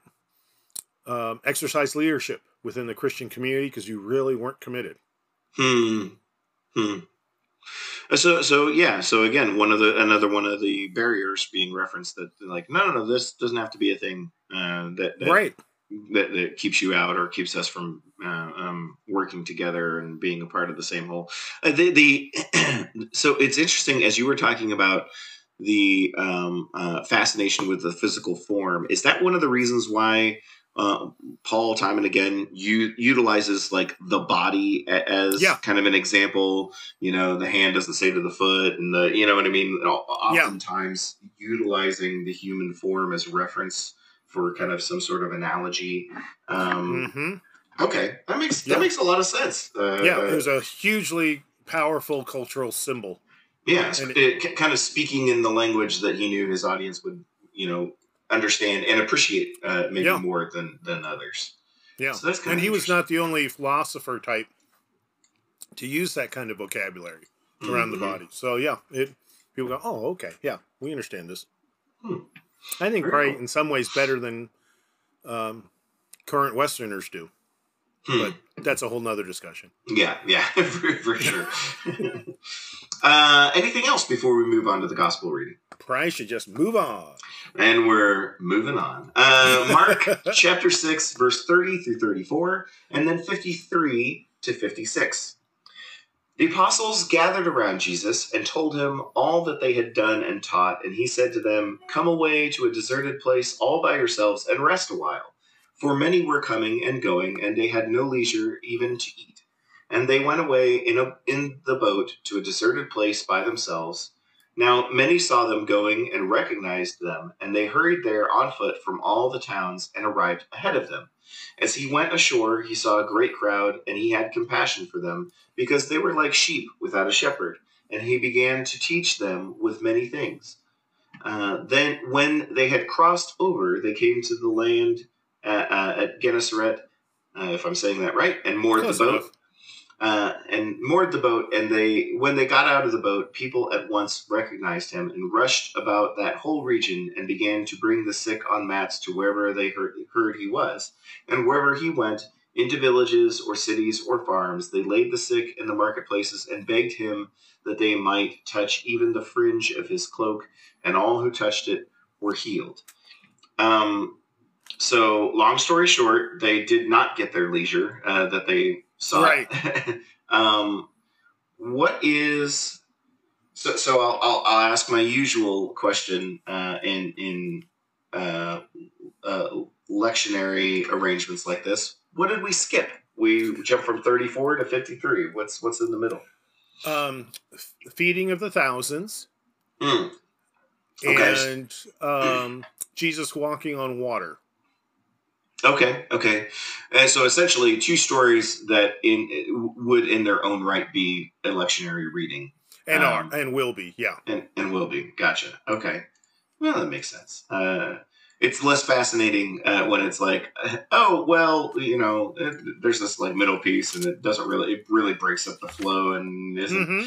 um, exercise leadership within the Christian community because you really weren't committed. Hmm. Hmm. Uh, So so yeah. So again, one of the another one of the barriers being referenced that like no no no this doesn't have to be a thing uh, that, that right. that, that keeps you out or keeps us from uh, um, working together and being a part of the same whole. Uh, the the *clears throat* so it's interesting as you were talking about the um, uh, fascination with the physical form. Is that one of the reasons why uh, Paul time and again u- utilizes like the body a- as Yeah. kind of an example? You know, the hand doesn't say to the foot, and the you know what I mean. O- Yeah. Oftentimes utilizing the human form as reference for kind of some sort of analogy. Um, hmm Okay, that makes Yeah. that makes a lot of sense. Uh, Yeah, uh, it was a hugely powerful cultural symbol. Yeah, it, kind of speaking in the language that he knew his audience would, you know, understand and appreciate uh, maybe Yeah. more than than others. Yeah, So that's and he was not the only philosopher type to use that kind of vocabulary around the Mhm. body. So yeah, it people go, oh, okay, yeah, we understand this. Hmm. I think Very probably cool. in some ways better than um, current Westerners do, Hmm. but that's a whole nother discussion. Yeah, yeah, *laughs* for, for sure. *laughs* uh, anything else before we move on to the gospel reading? Probably should just move on. And we're moving on. Uh, *laughs* Mark chapter 6, verse 30 through 34, and then 53 to 56. The apostles gathered around Jesus and told him all that they had done and taught, and he said to them, Come away to a deserted place all by yourselves and rest a while. For many were coming and going, and they had no leisure even to eat. And they went away in, a, in the boat to a deserted place by themselves. Now many saw them going and recognized them, and they hurried there on foot from all the towns and arrived ahead of them. As he went ashore, he saw a great crowd, and he had compassion for them, because they were like sheep without a shepherd, and he began to teach them with many things. Uh, then, when they had crossed over, they came to the land uh, uh, at Gennesaret, uh, if I'm saying that right, and moored Close the boat enough. Uh, and moored the boat. And they, when they got out of the boat, people at once recognized him and rushed about that whole region and began to bring the sick on mats to wherever they heard, heard he was. And wherever he went, into villages or cities or farms, they laid the sick in the marketplaces and begged him that they might touch even the fringe of his cloak, and all who touched it were healed. Um, so, long story short, they did not get their leisure uh, that they sought. Right. *laughs* um, what is so? So I'll, I'll, I'll ask my usual question uh, in in uh, uh, lectionary arrangements like this. What did we skip? We jumped from thirty four to fifty three. What's what's in the middle? Um, feeding of the thousands Hmm. Okay. and um, Jesus walking on water. Okay, okay. And so essentially, two stories that in would in their own right be a lectionary reading, And Um, are and will be, yeah. and, and will be. Gotcha. Okay. Well, that makes sense. Uh, it's less fascinating uh, when it's like, *laughs* oh, well, you know, uh, there's this like middle piece, and it doesn't really, it really breaks up the flow and isn't *laughs* hmm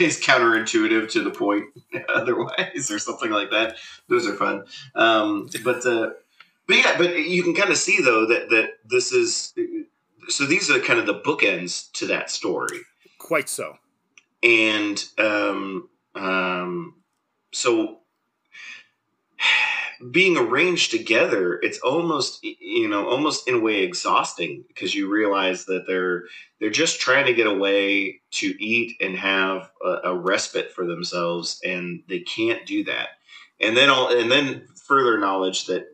is counterintuitive to the point *laughs* otherwise or something like that those are fun um, but uh, but yeah but you can kind of see though that that this is so these are kind of the bookends to that story Quite so. and um, um, so being arranged together it's almost you know almost in a way exhausting because you realize that they're they're just trying to get away to eat and have a, a respite for themselves and they can't do that and then all and then further knowledge that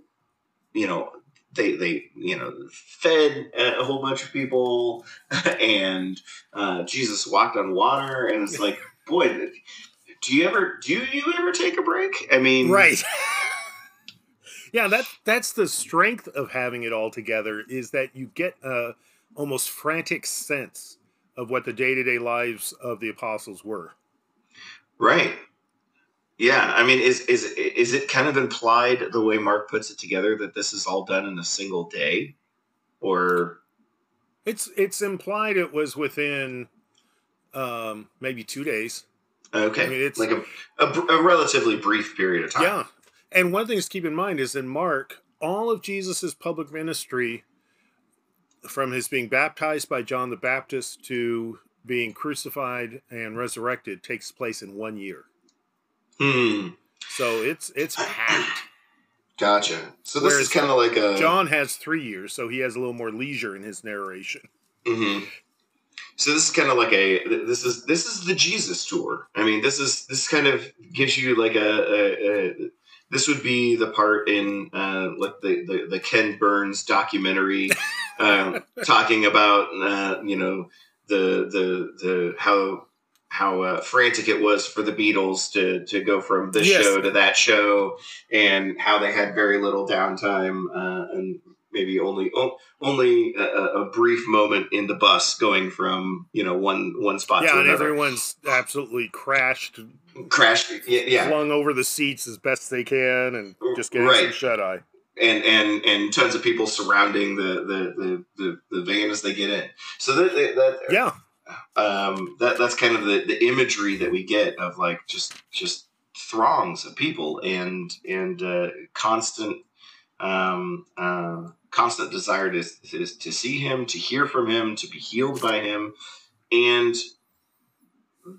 you know they they you know fed a whole bunch of people *laughs* and uh, jesus walked on water and it's like *laughs* boy do you ever do you ever take a break i mean Right. *laughs* yeah, that that's the strength of having it all together is that you get a almost frantic sense of what the day-to-day lives of the apostles were. Right. Yeah, I mean, is is is it kind of implied the way Mark puts it together that this is all done in a single day, or It's it's implied it was within um, maybe two days. Okay, I mean, it's like a, a, a, relatively brief period of time. Yeah, and one thing to keep in mind is in Mark, all of Jesus's public ministry, from his being baptized by John the Baptist to being crucified and resurrected, takes place in one year. Hmm. So it's it's packed. Gotcha. So this Whereas is kind of like a John has three years, so he has a little more leisure in his narration. Mm-hmm. So this is kind of like a this is this is the Jesus tour. I mean, this is this kind of gives you like a, a, a this would be the part in uh, like the, the, the Ken Burns documentary uh, *laughs* talking about uh, you know the the the how how uh, frantic it was for the Beatles to to go from this yes. show to that show, and how they had very little downtime uh, and maybe only only a, a, brief moment in the bus going from you know one one spot yeah, to another. and everyone's absolutely crashed, crashed, yeah, yeah, flung over the seats as best they can, and just getting right. some shut eye. And, and and tons of people surrounding the the, the, the, the van as they get in. So that, that yeah, um, that that's kind of the, the imagery that we get of like just just throngs of people and and uh, constant um, uh, constant desire to, to, to see him, to hear from him, to be healed by him, and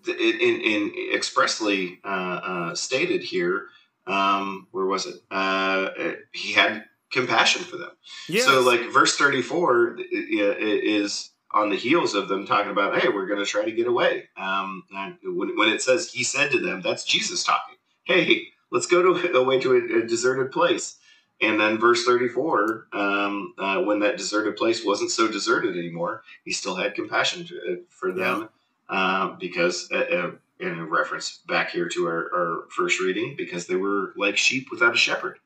in, in, in expressly uh, uh, stated here, um, where was it? Uh, he had compassion for them. Yes. So, like verse thirty four is on the heels of them talking about, hey, we're going to try to get away. Um, when, when it says he said to them, that's Jesus talking. Hey, let's go to *laughs* away to a, a deserted place. And then verse 34, um, uh, when that deserted place wasn't so deserted anymore, he still had compassion to, uh, for them uh, because, uh, uh, in a reference back here to our, our first reading, because they were like sheep without a shepherd.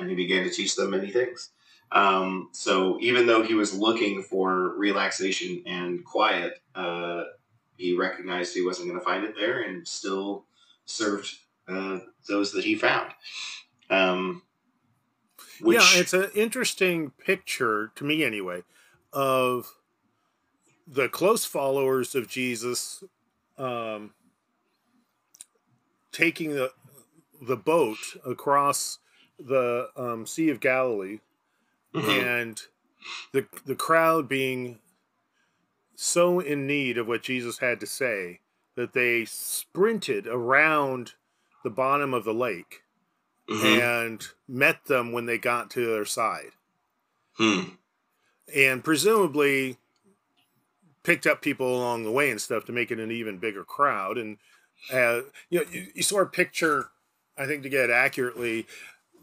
And he began to teach them many things. Um, so even though he was looking for relaxation and quiet, uh, he recognized he wasn't going to find it there and still served those that he found. Um, which... Yeah, it's an interesting picture to me, anyway, of the close followers of Jesus um, taking the the boat across the um, Sea of Galilee, mm-hmm. and the the crowd being so in need of what Jesus had to say that they sprinted around the bottom of the lake mm-hmm. and met them when they got to their side. Hmm. And presumably picked up people along the way and stuff to make it an even bigger crowd. And, uh, you know, you, you sort of picture, I think to get it accurately,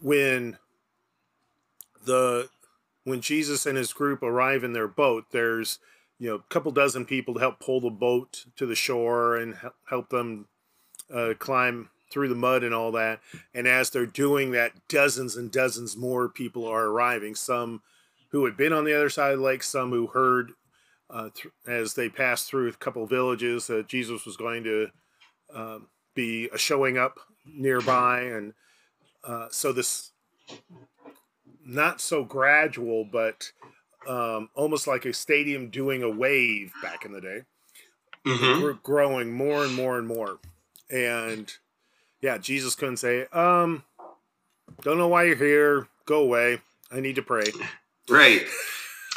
when the when Jesus and his group arrive in their boat, there's you know a couple dozen people to help pull the boat to the shore and help them uh, climb through the mud and all that. And as they're doing that, dozens and dozens more people are arriving. Some who had been on the other side of the lake, some who heard uh, th- as they passed through a couple villages that Jesus was going to uh, be showing up nearby. And uh, so this not so gradual, but um, almost like a stadium doing a wave back in the day. Mm-hmm. We're growing more and more and more. And yeah, Jesus couldn't say, um, don't know why you're here. Go away. I need to pray. Right.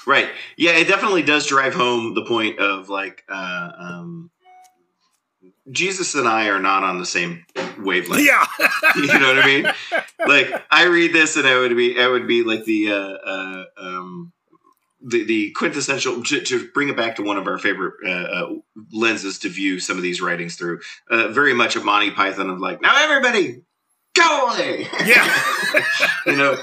Right. Yeah, it definitely does drive home the point of like, uh, um, Jesus and I are not on the same wavelength. Yeah, *laughs* you know what I mean. *laughs* Like I read this and I would be, I would be like the, uh, uh, um, the, the quintessential to, to, bring it back to one of our favorite uh, uh, lenses to view some of these writings through. Uh, very much a Monty Python of like, now everybody go away. Yeah, *laughs* you know,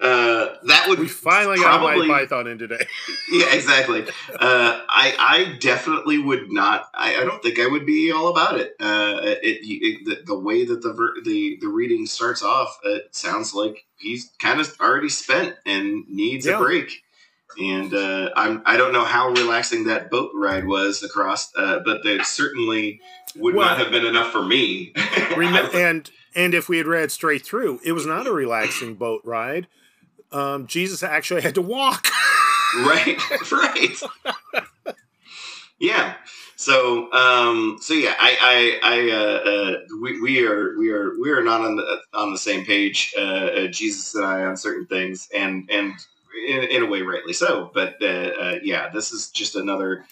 uh, that would we finally probably, got Monty Python in today. *laughs* yeah, exactly. Uh, I I definitely would not. I, I don't think I would be all about it. Uh, it, it the, the, way that the ver- the the reading starts off, it sounds like he's kind of already spent and needs yeah. a break and uh, I'm I don't know how relaxing that boat ride was across, uh, but it certainly would well, not have been enough for me. *laughs* and and if we had read straight through, it was not a relaxing boat ride. Um, Jesus actually had to walk. *laughs* right, *laughs* right. yeah. So, um, so yeah, I, I, I, uh, uh, we, we are, we are, we are not on the on the same page, uh, uh Jesus and I, on certain things, and and in, in a way, rightly so. But uh, uh, yeah, this is just another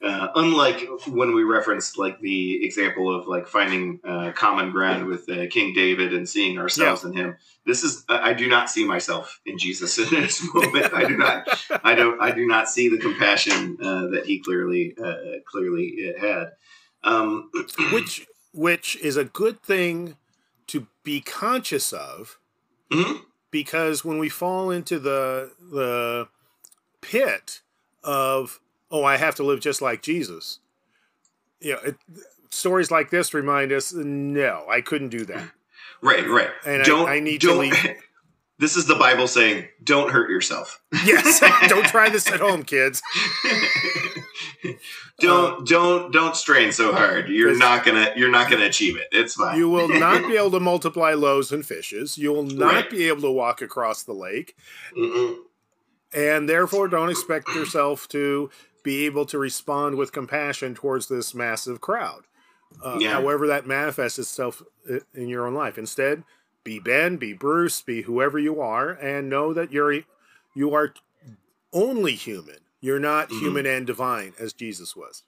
uh, unlike when we referenced like the example of like finding uh, common ground with uh, King David and seeing ourselves yeah. in him, this is I do not see myself in Jesus in this *laughs* moment. I do not, I don't, I do not see the compassion uh, that he clearly, uh, clearly had. Um, *clears throat* which, which is a good thing to be conscious of, mm-hmm. because when we fall into the the pit of oh, I have to live just like Jesus. You know, it, stories like this remind us, no, I couldn't do that. Right, right. And don't, I, I need don't, to leave. *laughs* This is the Bible saying, "Don't hurt yourself." *laughs* yes, *laughs* don't try this at home, kids. don't uh, don't don't strain so hard. You're not gonna you're not gonna achieve it. It's fine. You will not be able to multiply loaves and fishes. You will not right. be able to walk across the lake, Mm-mm. and therefore don't expect yourself to be able to respond with compassion towards this massive crowd. Uh, yeah. However, that manifests itself in your own life. Instead, be Ben, be Bruce, be whoever you are, and know that you're you are only human. You're not mm-hmm. human and divine as Jesus was.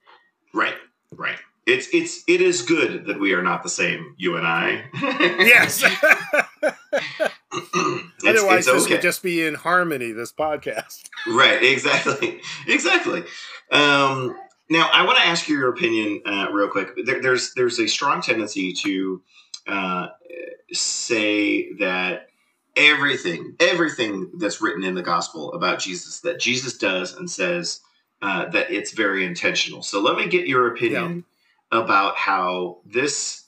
Right. Right. It's it's it is good that we are not the same, you and I. yes. *laughs* *laughs* Otherwise, it's, this would just be in harmony. This podcast. *laughs* Right. Exactly. Exactly. Um, now, I want to ask you your opinion uh, real quick. There, there's there's a strong tendency to uh, say that everything everything that's written in the gospel about Jesus that Jesus does and says uh, that it's very intentional. So let me get your opinion about how this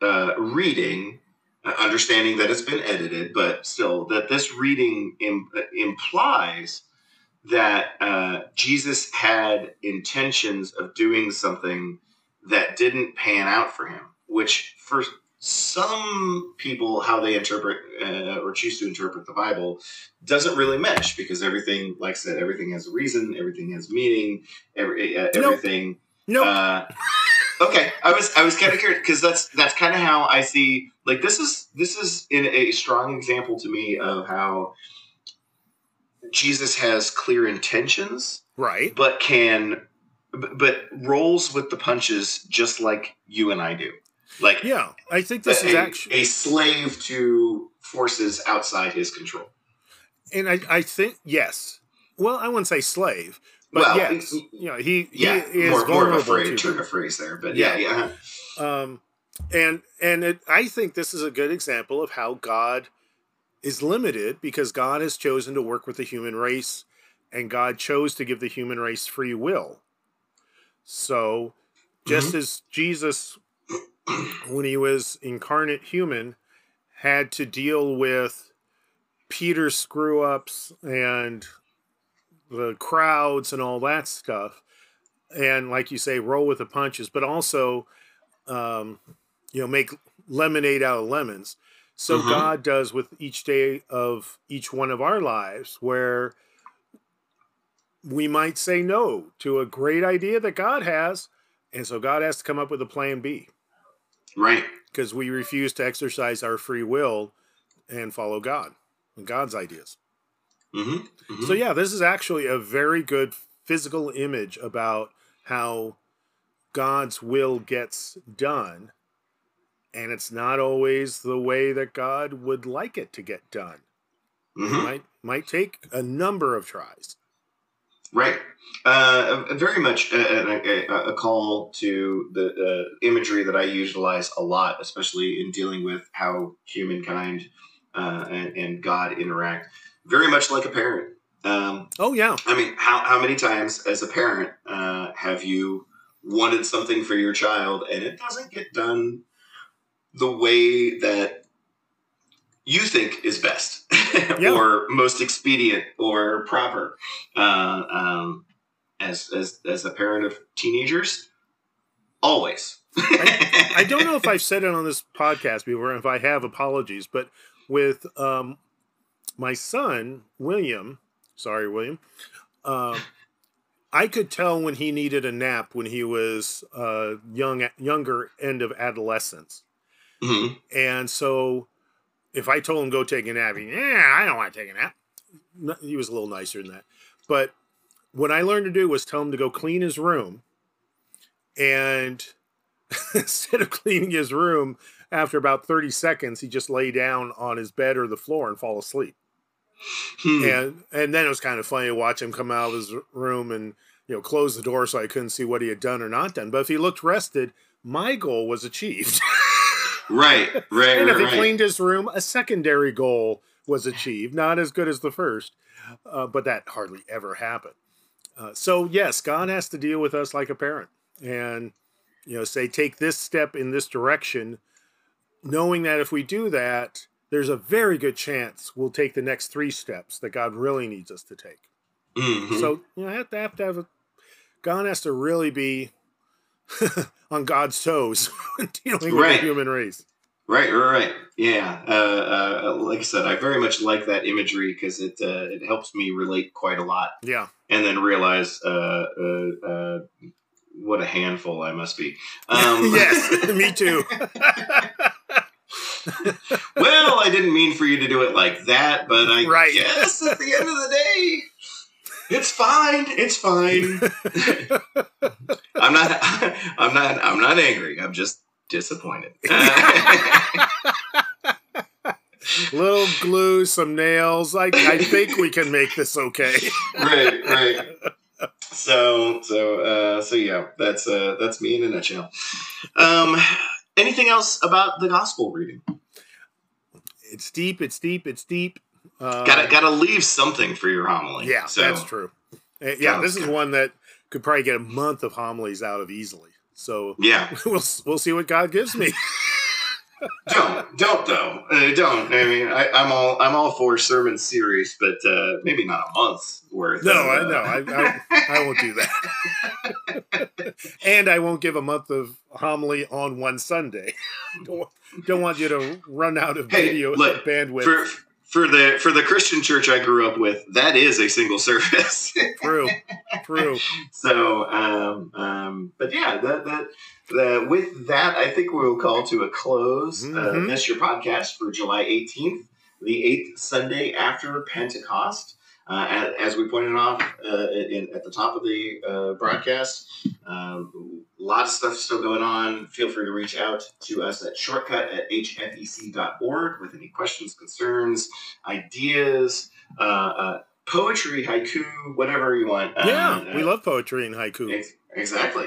uh, reading, understanding that it's been edited, but still that this reading Im- uh, implies that uh, Jesus had intentions of doing something that didn't pan out for him, which for some people, how they interpret uh, or choose to interpret the Bible doesn't really mesh because everything, like I said, everything has a reason, everything has meaning, every, uh, everything. No. Nope. Okay, I was I was kind of curious because that's that's kind of how I see like this is this is in a strong example to me of how Jesus has clear intentions, right? But can but rolls with the punches just like you and I do. Like yeah, I think this a, is actually a slave to forces outside his control. And I, I think yes. Well, I wouldn't say slave, but well, yes, he, you know, he, yeah, he is more, more of a phrase, turn a phrase there, but yeah, yeah. yeah. Um, and and it, I think this is a good example of how God is limited because God has chosen to work with the human race, and God chose to give the human race free will. So, just mm-hmm. as Jesus, when he was incarnate human, had to deal with Peter's screw ups and the crowds and all that stuff, and like you say, roll with the punches, but also, um, you know, make lemonade out of lemons. So mm-hmm. God does with each day of each one of our lives, where we might say no to a great idea that God has, and so God has to come up with a plan B. Right. Because we refuse to exercise our free will and follow God and God's ideas. Mm-hmm. Mm-hmm. So, yeah, this is actually a very good physical image about how God's will gets done. And it's not always the way that God would like it to get done. Mm-hmm. might might take a number of tries. Right. Uh, very much a, a, a, call to the uh, imagery that I utilize a lot, especially in dealing with how humankind uh, and, and, God interact. Very much like a parent. Um, oh yeah. I mean, how how many times as a parent uh, have you wanted something for your child and it doesn't get done the way that you think is best *laughs* yeah. or most expedient or proper uh, um, as, as as a parent of teenagers always I, I, don't know if *laughs* i've said it on this podcast before if i have apologies but with um, my son william sorry william Um, I could tell when he needed a nap when he was uh, young, younger end of adolescence, hmm and so if I told him go take a nap, he, yeah, I don't want to take a nap. He was a little nicer than that, but what I learned to do was tell him to go clean his room, and *laughs* instead of cleaning his room, after about thirty seconds, he just lay down on his bed or the floor and fall asleep. Hmm. and and then it was kind of funny to watch him come out of his room and you know close the door so I couldn't see what he had done or not done. But if he looked rested, my goal was achieved. Right, *laughs* right, and right, if he right. cleaned his room, a secondary goal was achieved. Not as good as the first, uh, but that hardly ever happened. Uh, so yes, God has to deal with us like a parent, and you know, say take this step in this direction, knowing that if we do that, there's a very good chance we'll take the next three steps that God really needs us to take. Mhm. So you know, have to have to have a God has to really be *laughs* on God's toes *laughs* when dealing with the human race. Right, right, right. Yeah. Uh, uh, like I said, I very much like that imagery because it uh, it helps me relate quite a lot, Yeah. and then realize uh, uh, uh, what a handful I must be. Um, *laughs* yes, me too. *laughs* well, I didn't mean for you to do it like that, but I Right. guess at the end of the day, it's fine. It's fine. *laughs* I'm not. *laughs* I'm not. I'm not angry. I'm just disappointed. Little glue, some nails. I, I think we can make this okay. right, right. So, so, uh, so yeah, that's uh, that's me in a nutshell. Um, anything else about the gospel reading? It's deep. It's deep. It's deep. Uh, gotta gotta leave something for your homily. Yeah, so, that's true. Uh, yeah, this is one that could probably get a month of homilies out of easily. So Yeah, *laughs* we'll we'll see what God gives me. *laughs* don't don't though. Uh, don't. I mean, I, I'm all I'm all for sermon series, but uh, maybe not a month's worth. No, of, I uh, know. I, I, I won't do that. *laughs* and I won't give a month of homily on one Sunday. *laughs* don't, don't want you to run out of Hey, video look, bandwidth. for for the for the Christian church I grew up with, that is a single service. True. *laughs* True. *laughs* So, um, um, but yeah, that, that, the, with that, I think we'll call to a close uh, Mhm. this your podcast for July 18th, the eighth Sunday after Pentecost. Uh, as, we pointed off uh, in, at the top of the uh, broadcast, um, a lot of stuff still going on. Feel free to reach out to us at shortcut at hfec.org with any questions, concerns, ideas, uh, uh, poetry, haiku, whatever you want. Um, Yeah, we uh, love poetry and haiku. Ex- Exactly.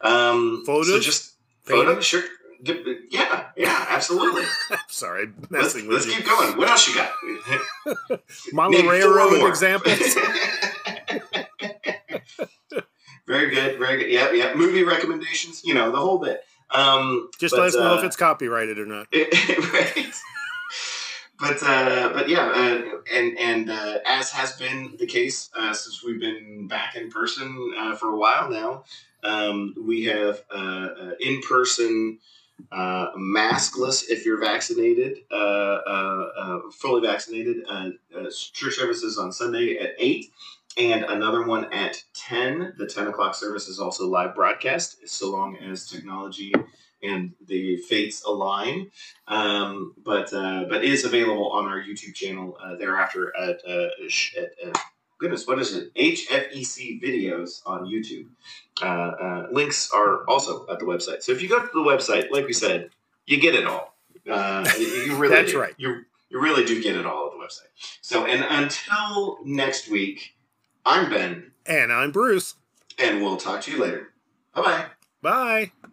Um, So just photos, sure. Yeah, yeah, absolutely. *laughs* Sorry, I'm let's messing with you. let's you. keep going. What else you got? *laughs* *laughs* Model railroad examples. very good, very good. Yeah, yeah. Movie recommendations, you know, the whole bit. Um, Just but, let us know uh, if it's copyrighted or not. right. But uh, but yeah, uh, and and uh, as has been the case uh, since we've been back in person uh, for a while now, um, we have uh, in person. Maskless if you're vaccinated, fully vaccinated. Church services on Sunday at 8 and another one at 10. The 10 o'clock service is also live broadcast, so long as technology and the fates align. Um, but uh, but is available on our YouTube channel uh, thereafter at, uh, at uh, goodness, what is it? HFEC videos on YouTube. Uh, uh, links are also at the website. So if you go to the website, like we said, you get it all. Uh, you, *laughs* really That's do. right. You you really do get it all at the website. So and until next week, I'm Ben, And I'm Bruce. and we'll talk to you later. Bye bye. Bye.